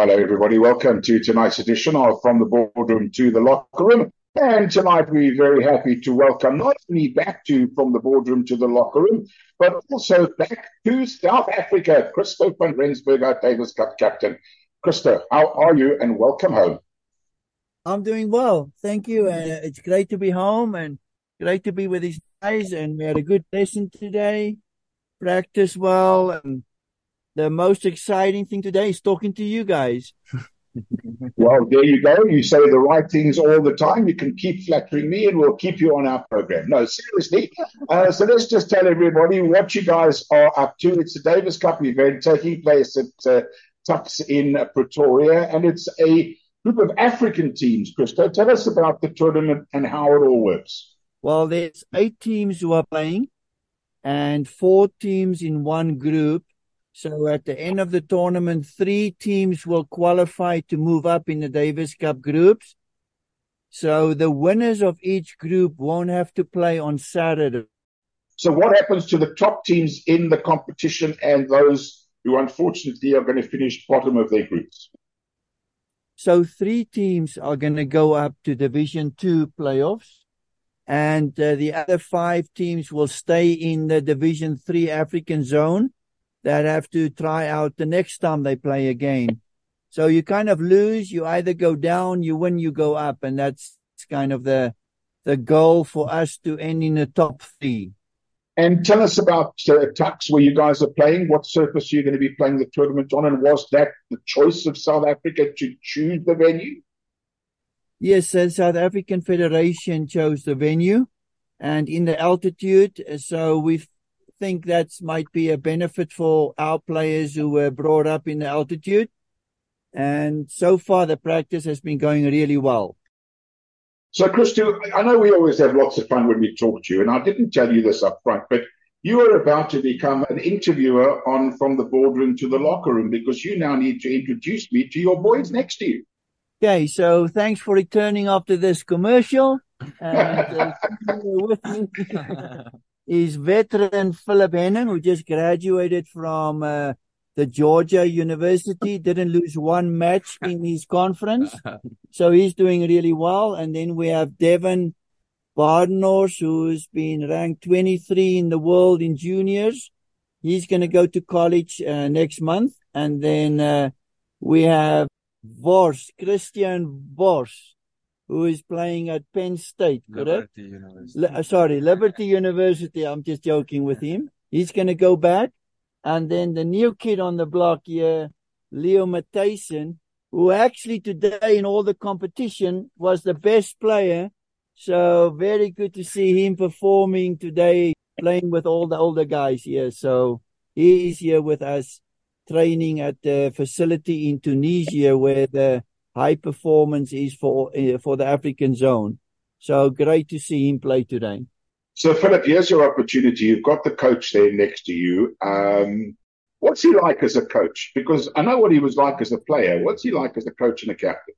Hello, everybody. Welcome to tonight's edition of From the Boardroom to the Locker Room. And tonight we're very happy to welcome not only back to From the Boardroom to the Locker Room, but also back to South Africa, Christo van Rensburg, our Davis Cup captain. Christo, how are you and welcome home? I'm doing well. Thank you. Uh, it's great to be home and great to be with these guys. And we had a good lesson today, practice well. And the most exciting thing today is talking to you guys. well, there you go. You say the right things all the time. You can keep flattering me and we'll keep you on our program. No, seriously. Uh, so let's just tell everybody what you guys are up to. It's the Davis Cup event taking place at uh, Tuks in Pretoria, and it's a group of African teams. Christo, tell us about the tournament and how it all works. Well, there's eight teams who are playing and four teams in one group so at the end of the tournament, three teams will qualify to move up in the Davis Cup groups. So the winners of each group won't have to play on Saturday. So what happens to the top teams in the competition and those who unfortunately are going to finish bottom of their groups? So three teams are going to go up to Division Two playoffs, and uh, the other five teams will stay in the Division Three African zone that have to try out the next time they play again. So you kind of lose, you either go down, you win, you go up. And that's kind of the, the goal for us to end in the top three. And tell us about uh, Tuks, where you guys are playing. What surface you're you going to be playing the tournament on? And was that the choice of South Africa to choose the venue? Yes, the South African Federation chose the venue and in the altitude. So we've think that might be a benefit for our players who were brought up in the altitude. And so far, the practice has been going really well. So, Christo, I know we always have lots of fun when we talk to you, and I didn't tell you this up front, but you are about to become an interviewer on From the Boardroom to the Locker Room because you now need to introduce me to your boys next to you. Okay, so thanks for returning after this commercial. And uh, with me. is veteran Philip Henning, who just graduated from uh, the Georgia University, didn't lose one match in his conference. So he's doing really well. And then we have Devon Badenhorst, who's been ranked 23 in the world in juniors. He's going to go to college uh, next month. And then uh, we have Vors, Christian Vors, who is playing at Penn State, correct? Liberty University. Le- uh, sorry, Liberty University. I'm just joking with him. He's going to go back. And then the new kid on the block here, Leo Matheson, who actually today in all the competition was the best player. So very good to see him performing today, playing with all the older guys here. So he is here with us training at the facility in Tunisia where the high performance is for uh, for the African zone. So great to see him play today. So Philip, here's your opportunity. You've got the coach there next to you. Um, what's he like as a coach? Because I know what he was like as a player. What's he like as a coach and a captain?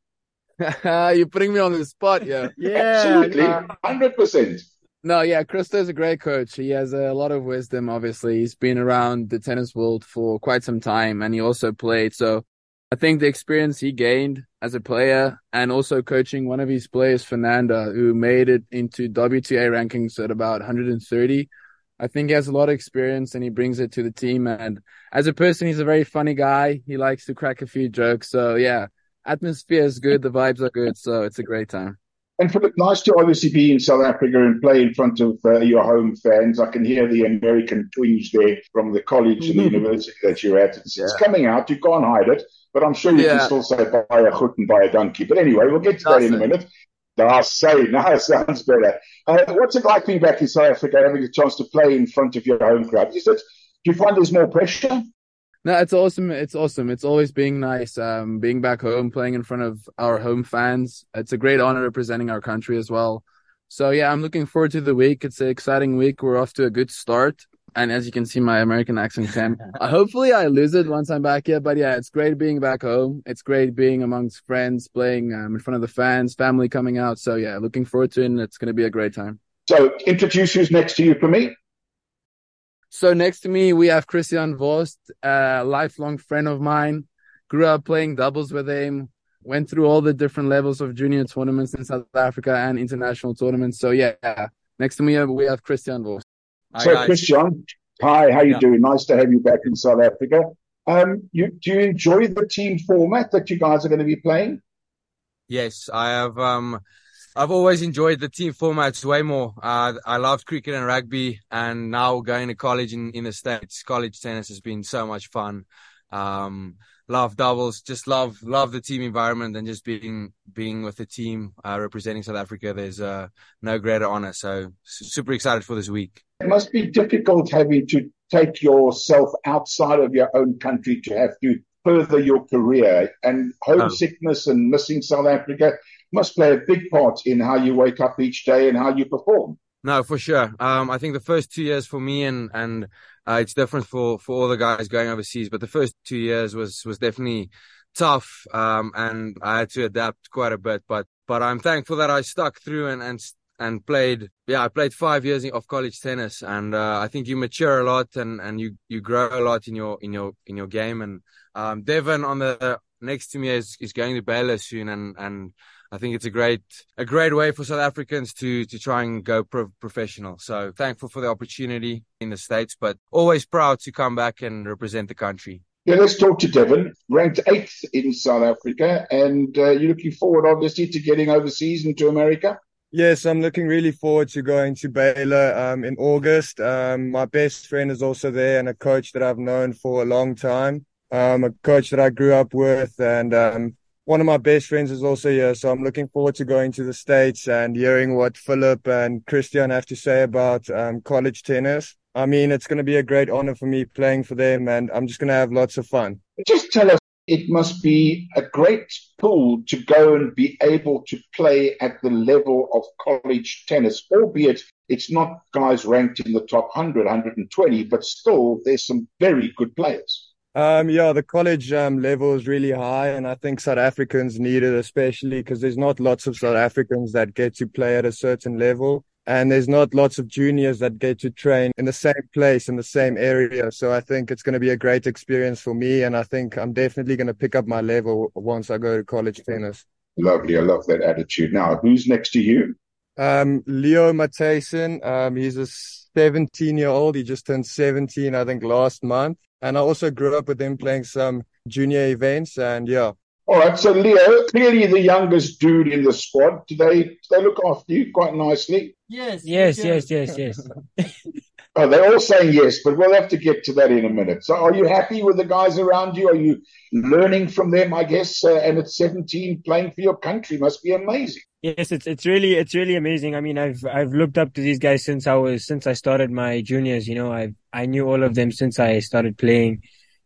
You're putting me on the spot, yeah. yeah, absolutely, hundred percent. No, yeah, Christo's a great coach. He has a lot of wisdom. Obviously, he's been around the tennis world for quite some time, and he also played. So I think the experience he gained as a player and also coaching one of his players, Fernanda, who made it into WTA rankings at about 130. I think he has a lot of experience and he brings it to the team. And as a person, he's a very funny guy. He likes to crack a few jokes. So yeah, atmosphere is good. The vibes are good. So it's a great time. And Philip, nice to obviously be in South Africa and play in front of uh, your home fans. I can hear the American twinge there from the college and the university that you're at. It's, yeah. it's coming out. You can't hide it. But I'm sure you yeah. can still say buy a hoot and buy a donkey. But anyway, we'll get to That's that in a minute. I say, now sounds better. Uh, what's it like being back in South Africa, having a chance to play in front of your home crowd? Is it, do you find there's more pressure? No, it's awesome. It's awesome. It's always being nice. Um, being back home, playing in front of our home fans. It's a great honor representing our country as well. So yeah, I'm looking forward to the week. It's an exciting week. We're off to a good start. And as you can see, my American accent can. uh, hopefully, I lose it once I'm back here. But yeah, it's great being back home. It's great being amongst friends, playing um, in front of the fans, family coming out. So yeah, looking forward to it. And it's going to be a great time. So introduce who's next to you for me. So next to me, we have Christian Vost, a lifelong friend of mine. grew up playing doubles with him, went through all the different levels of junior tournaments in South Africa and international tournaments. So yeah, next to me we have Christian Vos. So hi, Christian, hi, how you yeah. doing? Nice to have you back in South Africa. Um, you, do you enjoy the team format that you guys are going to be playing? Yes, I have. Um, I've always enjoyed the team formats way more. Uh, I loved cricket and rugby, and now going to college in, in the States, college tennis has been so much fun. Um, love doubles, just love, love the team environment and just being, being with the team, uh, representing South Africa. There's, uh, no greater honor. So super excited for this week. It must be difficult having to take yourself outside of your own country to have to further your career and homesickness oh. and missing South Africa must play a big part in how you wake up each day and how you perform. No, for sure. Um, I think the first two years for me and, and, uh, it's different for, for all the guys going overseas, but the first two years was, was definitely tough. Um, and I had to adapt quite a bit, but, but I'm thankful that I stuck through and, and, and played, yeah, I played five years of college tennis and, uh, I think you mature a lot and, and you, you grow a lot in your, in your, in your game. And, um, Devon on the next to me is, is going to Baylor soon and, and, I think it's a great a great way for South Africans to to try and go pro- professional. So thankful for the opportunity in the states, but always proud to come back and represent the country. Yeah, let's talk to Devon, ranked eighth in South Africa, and uh, you're looking forward, obviously, to getting overseas into America. Yes, I'm looking really forward to going to Baylor um, in August. Um, my best friend is also there, and a coach that I've known for a long time. Um, a coach that I grew up with, and um, one of my best friends is also here. So I'm looking forward to going to the States and hearing what Philip and Christian have to say about um, college tennis. I mean, it's going to be a great honor for me playing for them, and I'm just going to have lots of fun. Just tell us, it must be a great pull to go and be able to play at the level of college tennis, albeit it's not guys ranked in the top 100, 120, but still there's some very good players. Um, yeah, the college um, level is really high, and I think South Africans need it, especially because there's not lots of South Africans that get to play at a certain level, and there's not lots of juniors that get to train in the same place in the same area. So I think it's going to be a great experience for me, and I think I'm definitely going to pick up my level once I go to college tennis. Lovely, I love that attitude. Now, who's next to you? Um, Leo Matheson. Um, he's a 17 year old. He just turned 17, I think, last month. And I also grew up with him playing some junior events. And yeah. All right. So, Leo, clearly the youngest dude in the squad. Do they, do they look after you quite nicely? Yes. Yes, yes, yes, yes. oh, they're all saying yes, but we'll have to get to that in a minute. So, are you happy with the guys around you? Are you learning from them, I guess? Uh, and at 17, playing for your country must be amazing. Yes, it's it's really it's really amazing. I mean, I've I've looked up to these guys since I was since I started my juniors. You know, I I knew all of them since I started playing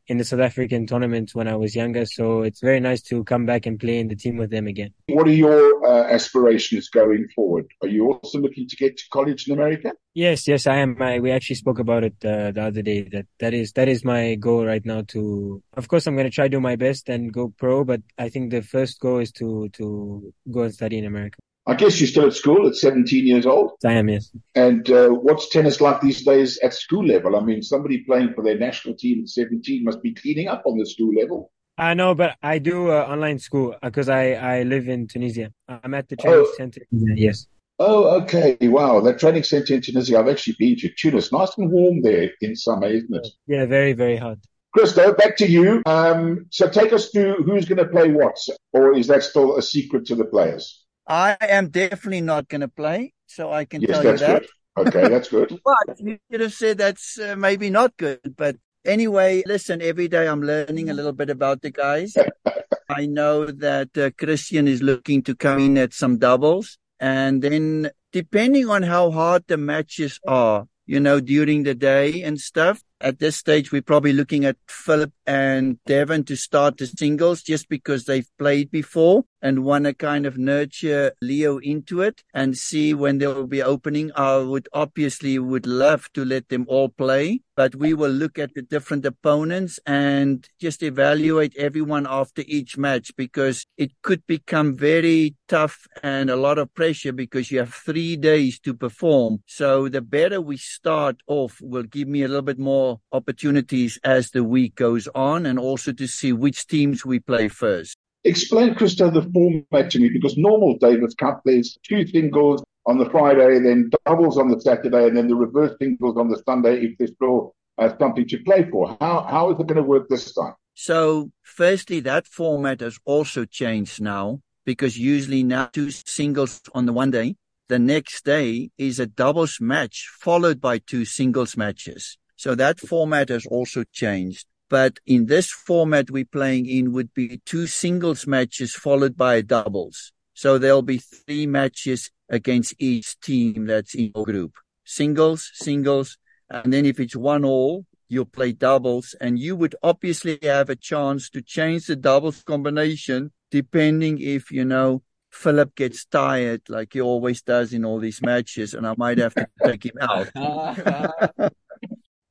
in the South African tournament when I was younger. So it's very nice to come back and play in the team with them again. What are your uh, aspirations going forward? Are you also looking to get to college in America? Yes, yes, I am. I, we actually spoke about it uh, the other day. That that is that is my goal right now. To of course, I'm going to try to do my best and go pro, but I think the first goal is to to go and study in America. I guess you're still at school at 17 years old. I am, yes. And uh, what's tennis like these days at school level? I mean, somebody playing for their national team at 17 must be cleaning up on the school level. I know, but I do uh, online school because uh, I, I live in Tunisia. I'm at the training oh. center. Yes. Oh, okay. Wow. That training center in Tunisia, I've actually been to Tunis. Nice and warm there in summer, isn't it? Yeah, very, very hot. Christo, back to you. Um, so take us through who's going to play what, or is that still a secret to the players? I am definitely not going to play, so I can yes, tell you that. Good. Okay, that's good. but you could have said that's uh, maybe not good. But anyway, listen, every day I'm learning a little bit about the guys. I know that uh, Christian is looking to come in at some doubles. And then depending on how hard the matches are, you know, during the day and stuff, at this stage, we're probably looking at Philip and Devon to start the singles just because they've played before and want to kind of nurture Leo into it and see when there will be opening. I would obviously would love to let them all play, but we will look at the different opponents and just evaluate everyone after each match because it could become very tough and a lot of pressure because you have three days to perform. So the better we start off will give me a little bit more more opportunities as the week goes on and also to see which teams we play first. Explain, Christo, the format to me because normal Davis Cup, there's two singles on the Friday, then doubles on the Saturday, and then the reverse singles on the Sunday if there's still uh, something to play for. How, how is it going to work this time? So, firstly, that format has also changed now because usually now two singles on the one day the next day is a doubles match followed by two singles matches. So that format has also changed. But in this format we're playing in would be two singles matches followed by doubles. So there'll be three matches against each team that's in your group. Singles, singles, and then if it's one all, you'll play doubles and you would obviously have a chance to change the doubles combination depending if, you know, Philip gets tired like he always does in all these matches, and I might have to take him out.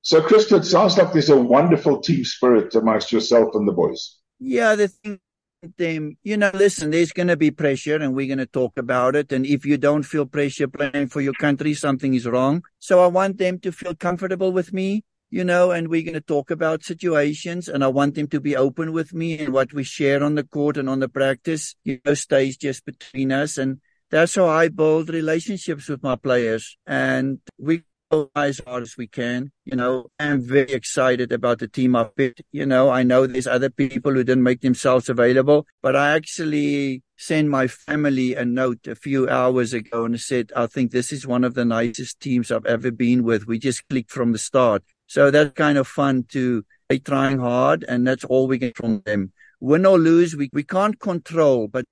so, Christo, it sounds like there's a wonderful team spirit amongst yourself and the boys. Yeah, the thing you know, listen, there's going to be pressure and we're going to talk about it. And if you don't feel pressure playing for your country, something is wrong. So I want them to feel comfortable with me you know, and we're going to talk about situations and I want them to be open with me and what we share on the court and on the practice, you know, stays just between us. And that's how I build relationships with my players. And we as hard as we can. You know, I'm very excited about the team I picked. You know, I know there's other people who didn't make themselves available, but I actually sent my family a note a few hours ago and said, I think this is one of the nicest teams I've ever been with. We just clicked from the start. So that's kind of fun to they trying hard and that's all we get from them. Win or lose, we, we can't control, but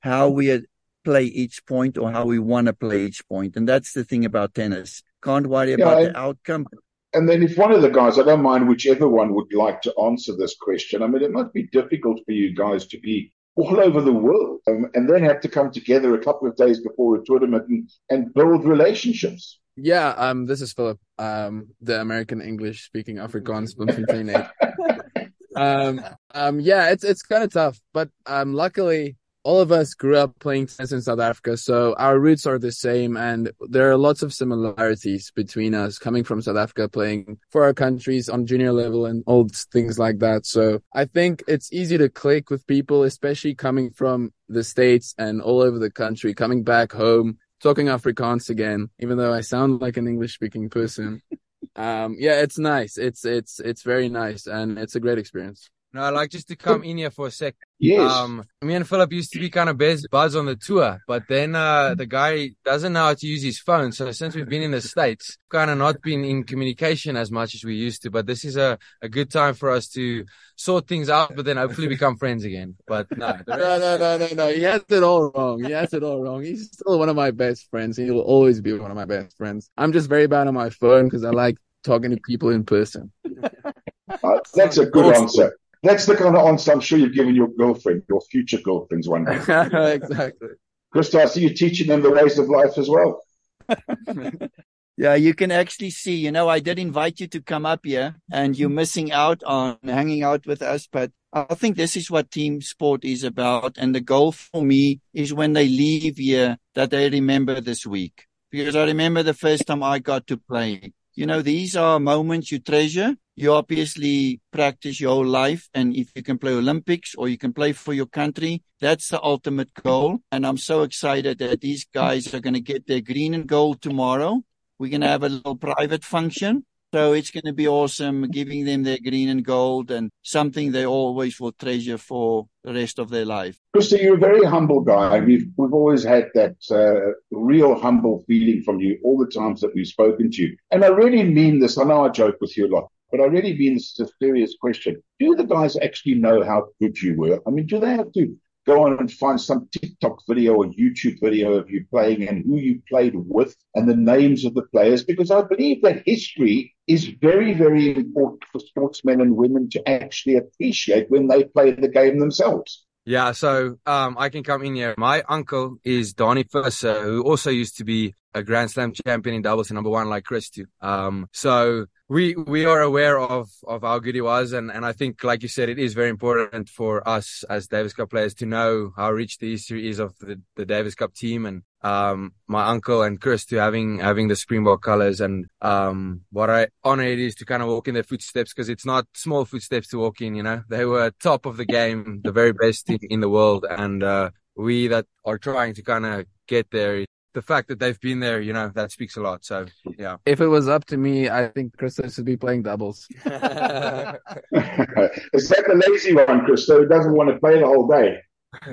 how we play each point or how we want to play each point. And that's the thing about tennis. Can't worry yeah, about the outcome. And then if one of the guys, I don't mind whichever one would like to answer this question. I mean, it must be difficult for you guys to be all over the world um, and then have to come together a couple of days before a tournament and, and build relationships. Yeah, um, this is Philip, um, the American English speaking Afrikaans Bloemfontein. um, um, yeah, it's it's kind of tough, but um, luckily all of us grew up playing tennis in South Africa, so our roots are the same, and there are lots of similarities between us coming from South Africa, playing for our countries on junior level and old things like that. So I think it's easy to click with people, especially coming from the states and all over the country, coming back home talking Afrikaans again, even though I sound like an English speaking person. um, yeah, it's nice. It's, it's, it's very nice and it's a great experience. No, like just to come in here for a sec. Yes. Um, me and Philip used to be kind of best buds on the tour, but then, uh, the guy doesn't know how to use his phone. So since we've been in the States, kind of not been in communication as much as we used to, but this is a, a good time for us to sort things out, but then hopefully become friends again. But no, no, no, no, no, no. He has it all wrong. He has it all wrong. He's still one of my best friends. He will always be one of my best friends. I'm just very bad on my phone because I like talking to people in person. That's a good answer. That's the kind of answer I'm sure you've given your girlfriend, your future girlfriends one day. exactly. Christo, I see you teaching them the ways of life as well. yeah, you can actually see, you know, I did invite you to come up here and you're missing out on hanging out with us, but I think this is what team sport is about. And the goal for me is when they leave here that they remember this week. Because I remember the first time I got to play. You know, these are moments you treasure you obviously practice your whole life. And if you can play Olympics or you can play for your country, that's the ultimate goal. And I'm so excited that these guys are going to get their green and gold tomorrow. We're going to have a little private function. So it's going to be awesome giving them their green and gold and something they always will treasure for the rest of their life. Christo, you're a very humble guy. We've, we've always had that uh, real humble feeling from you all the times that we've spoken to you. And I really mean this. I know I joke with you a lot, but I really mean this is a serious question. Do the guys actually know how good you were? I mean, do they have to go on and find some TikTok video or YouTube video of you playing and who you played with and the names of the players? Because I believe that history is very, very important for sportsmen and women to actually appreciate when they play the game themselves. Yeah, so um, I can come in here. My uncle is Danie Visser, who also used to be a Grand Slam champion in doubles and number one like Christo. Um, so we we are aware of of how good he was, and and I think, like you said, it is very important for us as Davis Cup players to know how rich the history is of the, the Davis Cup team and um my uncle and Christo having having the Springbok colors and um what I honor it is to kind of walk in their footsteps because it's not small footsteps to walk in. You know, they were top of the game, the very best team in the world, and uh, we that are trying to kind of get there the fact that they've been there, you know, that speaks a lot. So, yeah. If it was up to me, I think Christo should be playing doubles. Is that the lazy one, Christo? Who doesn't want to play the whole day?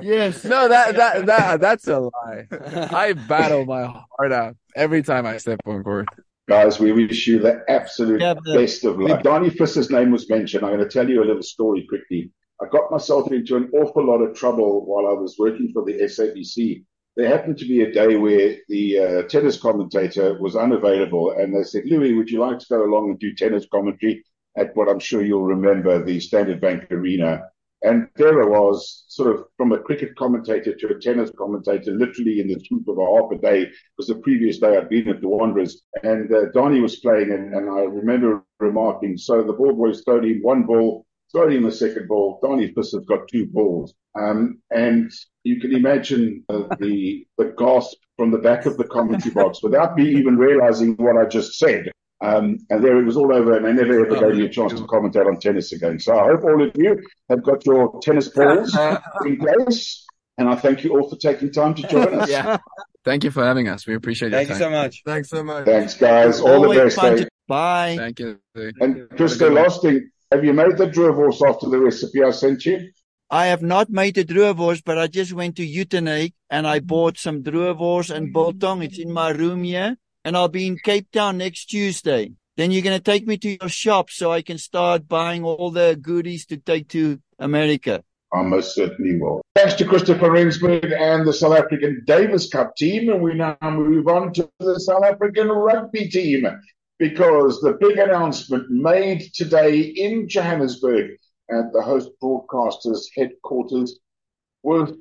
Yes. No, that that that that's a lie. I battle my heart out every time I step on court. Guys, we wish you the absolute yeah, the, best of luck. Danie Visser's name was mentioned. I'm going to tell you a little story quickly. I got myself into an awful lot of trouble while I was working for the SABC there happened to be a day where the uh, tennis commentator was unavailable, and they said, Louis, would you like to go along and do tennis commentary at what I'm sure you'll remember, the Standard Bank Arena? And there I was, sort of from a cricket commentator to a tennis commentator, literally in the swoop of a half a day, because the previous day I'd been at the Wanderers, and uh, Danie was playing, and, and I remember remarking, so the ball boys thrown in one ball, thrown in the second ball. Danie Visser's got two balls. Um, and you can imagine uh, the the gasp from the back of the commentary box without me even realizing what I just said. Um, and there it was all over, and they never ever gave me a chance to commentate on tennis again. So I hope all of you have got your tennis balls in place, and I thank you all for taking time to join us. yeah. Thank you for having us. We appreciate it. Thank you so much. Thanks so much. Thanks, guys. All the best. Bye. Thank you. And Christo, last thing, have you made the Droëwors after the recipe I sent you? I have not made the Droëwors, but I just went to Uitenhage and I bought some Droëwors and biltong. It's in my room here. And I'll be in Cape Town next Tuesday. Then you're going to take me to your shop so I can start buying all the goodies to take to America. I most certainly will. Thanks to Christo van Rensburg and the South African Davis Cup team. And we now move on to the South African rugby team because the big announcement made today in Johannesburg at the host broadcaster's headquarters was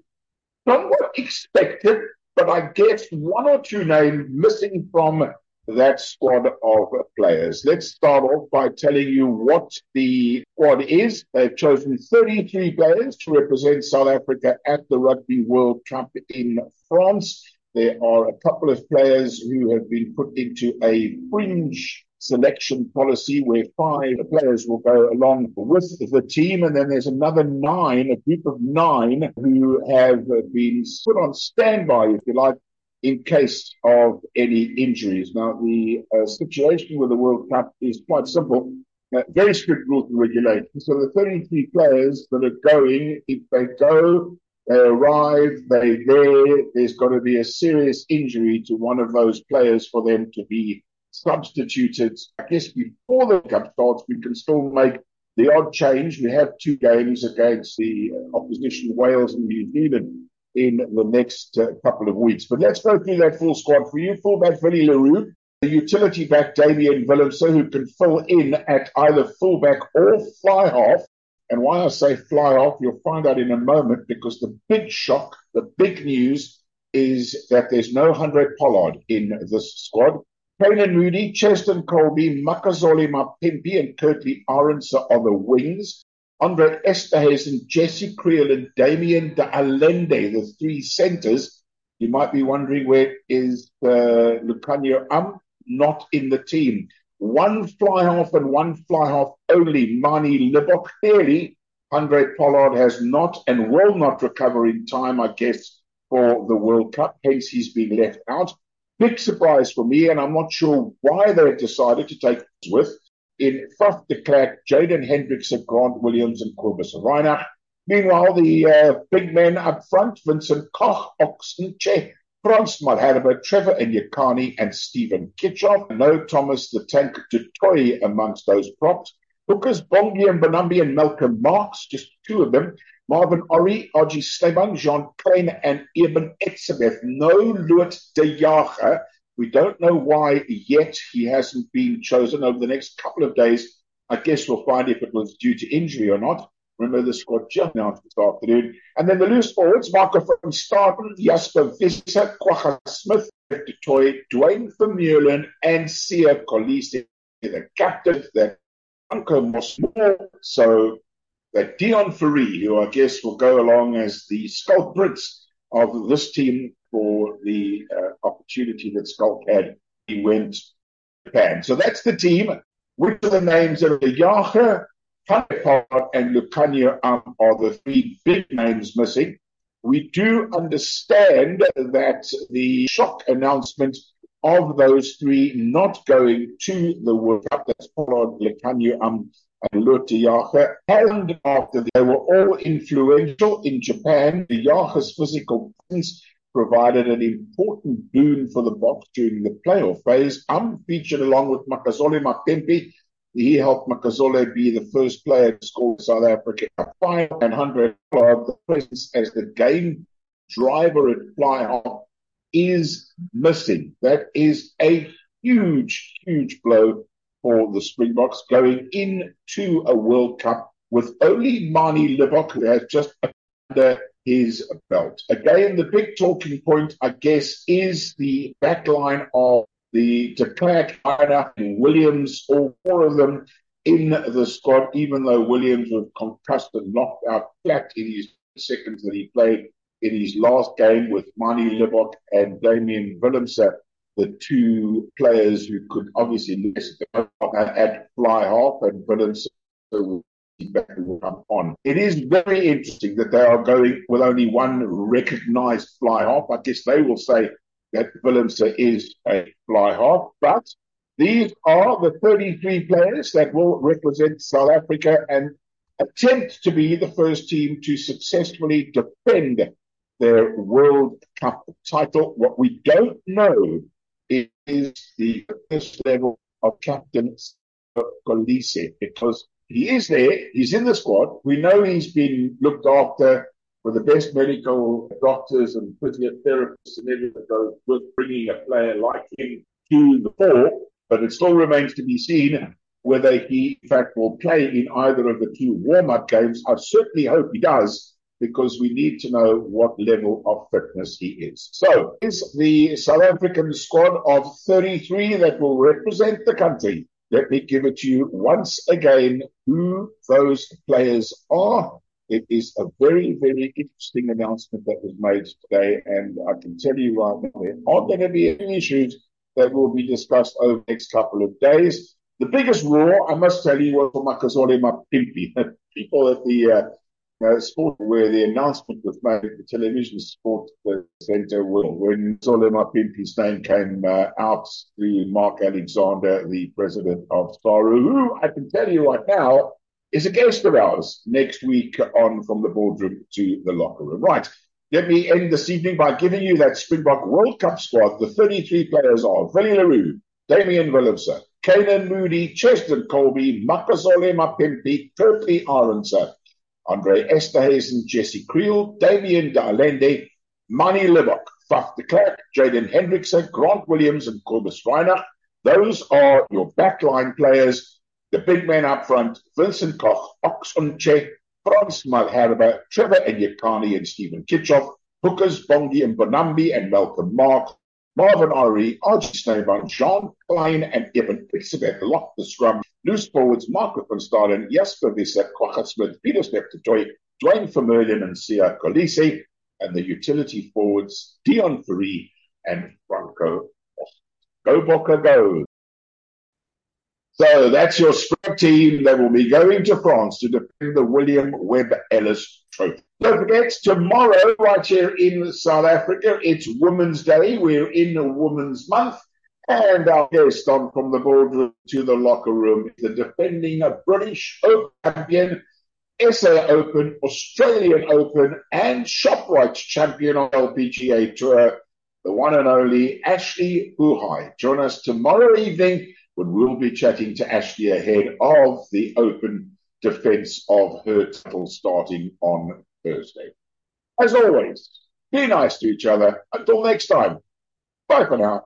somewhat expected, but I guess one or two names missing from that squad of players. Let's start off by telling you what the squad is. They've chosen 33 players to represent South Africa at the Rugby World Cup in France. There are a couple of players who have been put into a fringe selection policy where five players will go along with the team. And then there's another nine, a group of nine who have been put on standby, if you like, in case of any injuries. Now, the uh, situation with the World Cup is quite simple. Uh, very strict rules and regulations. So the 33 players that are going, if they go, they arrive, they're there, there's got to be a serious injury to one of those players for them to be substituted. I guess before the cup starts, we can still make the odd change. We have two games against the opposition, Wales and New Zealand, in the next uh, couple of weeks. But let's go through that full squad for you. Fullback le Roux, the utility back Damian Willemse, who can fill in at either fullback or fly half. And why I say fly off, you'll find out in a moment because the big shock, the big news is that there's no Handré Pollard in this squad. Canan Moodie, Cheslin Kolbe, Makazole Mapimpi, and Kurt-Lee Arendse are on the wings. Andre Esterhuizen, Jesse Kriel, and Damian de Allende, the three centres. You might be wondering where is uh, Lukhanyo Um? Not in the team. One fly half and one fly half only. Manie Libbok. Clearly, Handré Pollard has not and will not recover in time, I guess, for the World Cup. Hence, he's been left out. Big surprise for me, and I'm not sure why they decided to take with in Faf de Klerk, Jaden Hendrikse, Grant Williams, and Cobus Reinach. Meanwhile, the uh, big men up front, Vincent Koch, Oxen, Che, Frans Malherbe, Trevor Nyakane, and Steven Kitshoff. No Thomas the Tank Toy amongst those props. Hookers, Bongi Mbonambi and Malcolm Marx, just two of them. Marvin Orie, RG Snyman, Jean Kleyn, and Eben Etzebeth. No Lood de Jager. We don't know why yet he hasn't been chosen over the next couple of days. I guess we'll find if it was due to injury or not. Remember the squad just announced this afternoon. And then the loose forwards, Marco van Staden, Jasper Wiese, Kwagga Smith, Du Duane Vermeulen, and Siya Kolisi, the captain, that Uncle Mosmore. So that Deon Fourie, who I guess will go along as the Schalk Brits of this team for the uh, opportunity that Schalk had, he went Japan. So that's the team. Which are the names of de Jager, Handré Pollard, and Lukhanyo um, are the three big names missing. We do understand that the shock announcement of those three not going to the World Cup, that's Pollard, Lukhanyo um, and Lote Jager, and after they were all influential in Japan. De Jager's physical presence provided an important boon for the Boks during the playoff phase. I'm featured along with Makazole Mapimpi. He helped Makazole be the first player to score South Africa a final and 100 the presence as the game driver at fly half is missing. That is a huge, huge blow for the Springboks going into a World Cup with only Manie Libbok, who has just under his belt. Again, the big talking point, I guess, is the backline of the de Klerk, and Williams, all four of them in the squad, even though Williams was concussed and knocked out flat in his seconds that he played in his last game with Manie Libbok and Damian Willemse, the two players who could obviously at fly half and Willemse will come on. It is very interesting that they are going with only one recognized fly half. I guess they will say that Willemse is a fly half, but these are the 33 players that will represent South Africa and attempt to be the first team to successfully defend their World Cup title. What we don't know is the first level of Captain Kolisi because he is there. He's in the squad. We know he's been looked after with the best medical doctors and physiotherapists and everything that goes with bringing a player like him to the fore. But it still remains to be seen whether he, in fact, will play in either of the two warm-up games. I certainly hope he does because we need to know what level of fitness he is. So, is the South African squad of 33 that will represent the country let me give it to you once again who those players are. It is a very, very interesting announcement that was made today, and I can tell you right now, there are going to be any issues that will be discussed over the next couple of days. The biggest roar, I must tell you, was for Makazole Mapimpi. People at the uh, uh, sport where the announcement was made at the television sport center when Solomon Pimpi's name came uh, out to Mark Alexander, the president of SARU, who I can tell you right now is a guest of ours next week on From the Boardroom to the Locker Room. Right. Let me end this evening by giving you that Springbok World Cup squad. The 33 players are Willie le Roux, Damian Willemse, Canan Moodie, Cheslin Kolbe, Makazole Mapimpi, Kurt-Lee Arendse, Andre Esterhuizen, Jesse Kriel, Damian de Allende, Manie Libbok, Faf de Klerk, Jaden Hendrickson, Grant Williams, and Cobus Reinach. Those are your backline players. The big men up front, Vincent Koch, Ox Nché, Frans Malherbe, Trevor Nyakane, and Steven Kitshoff, Hookers, Bongi Mbonambi, and Malcolm Mark, Marvin Orie, RG Snyman, Jean Kleyn and Evan Prietzebeth locked the scrum. Loose forwards, Marco van Staden, Jasper Wiese, Kwagga Smith, Pieter-Steph Toy, Duane Vermeulen, and Siya Kolisi. And the utility forwards, Deon Fourie and Franco. Go Bokke, go! So that's your spring team that will be going to France to defend the William Webb Ellis Trophy. Don't forget, tomorrow, right here in South Africa, it's Women's Day. We're in Women's Month. And our guest on from the boardroom to the locker room is the defending British Open champion, SA Open, Australian Open, and Shoprite champion on LPGA Tour, the one and only Ashley Buhai. Join us tomorrow evening we'll be chatting to Ashley ahead of the Open defense of her title starting on Thursday. As always, be nice to each other. Until next time, bye for now.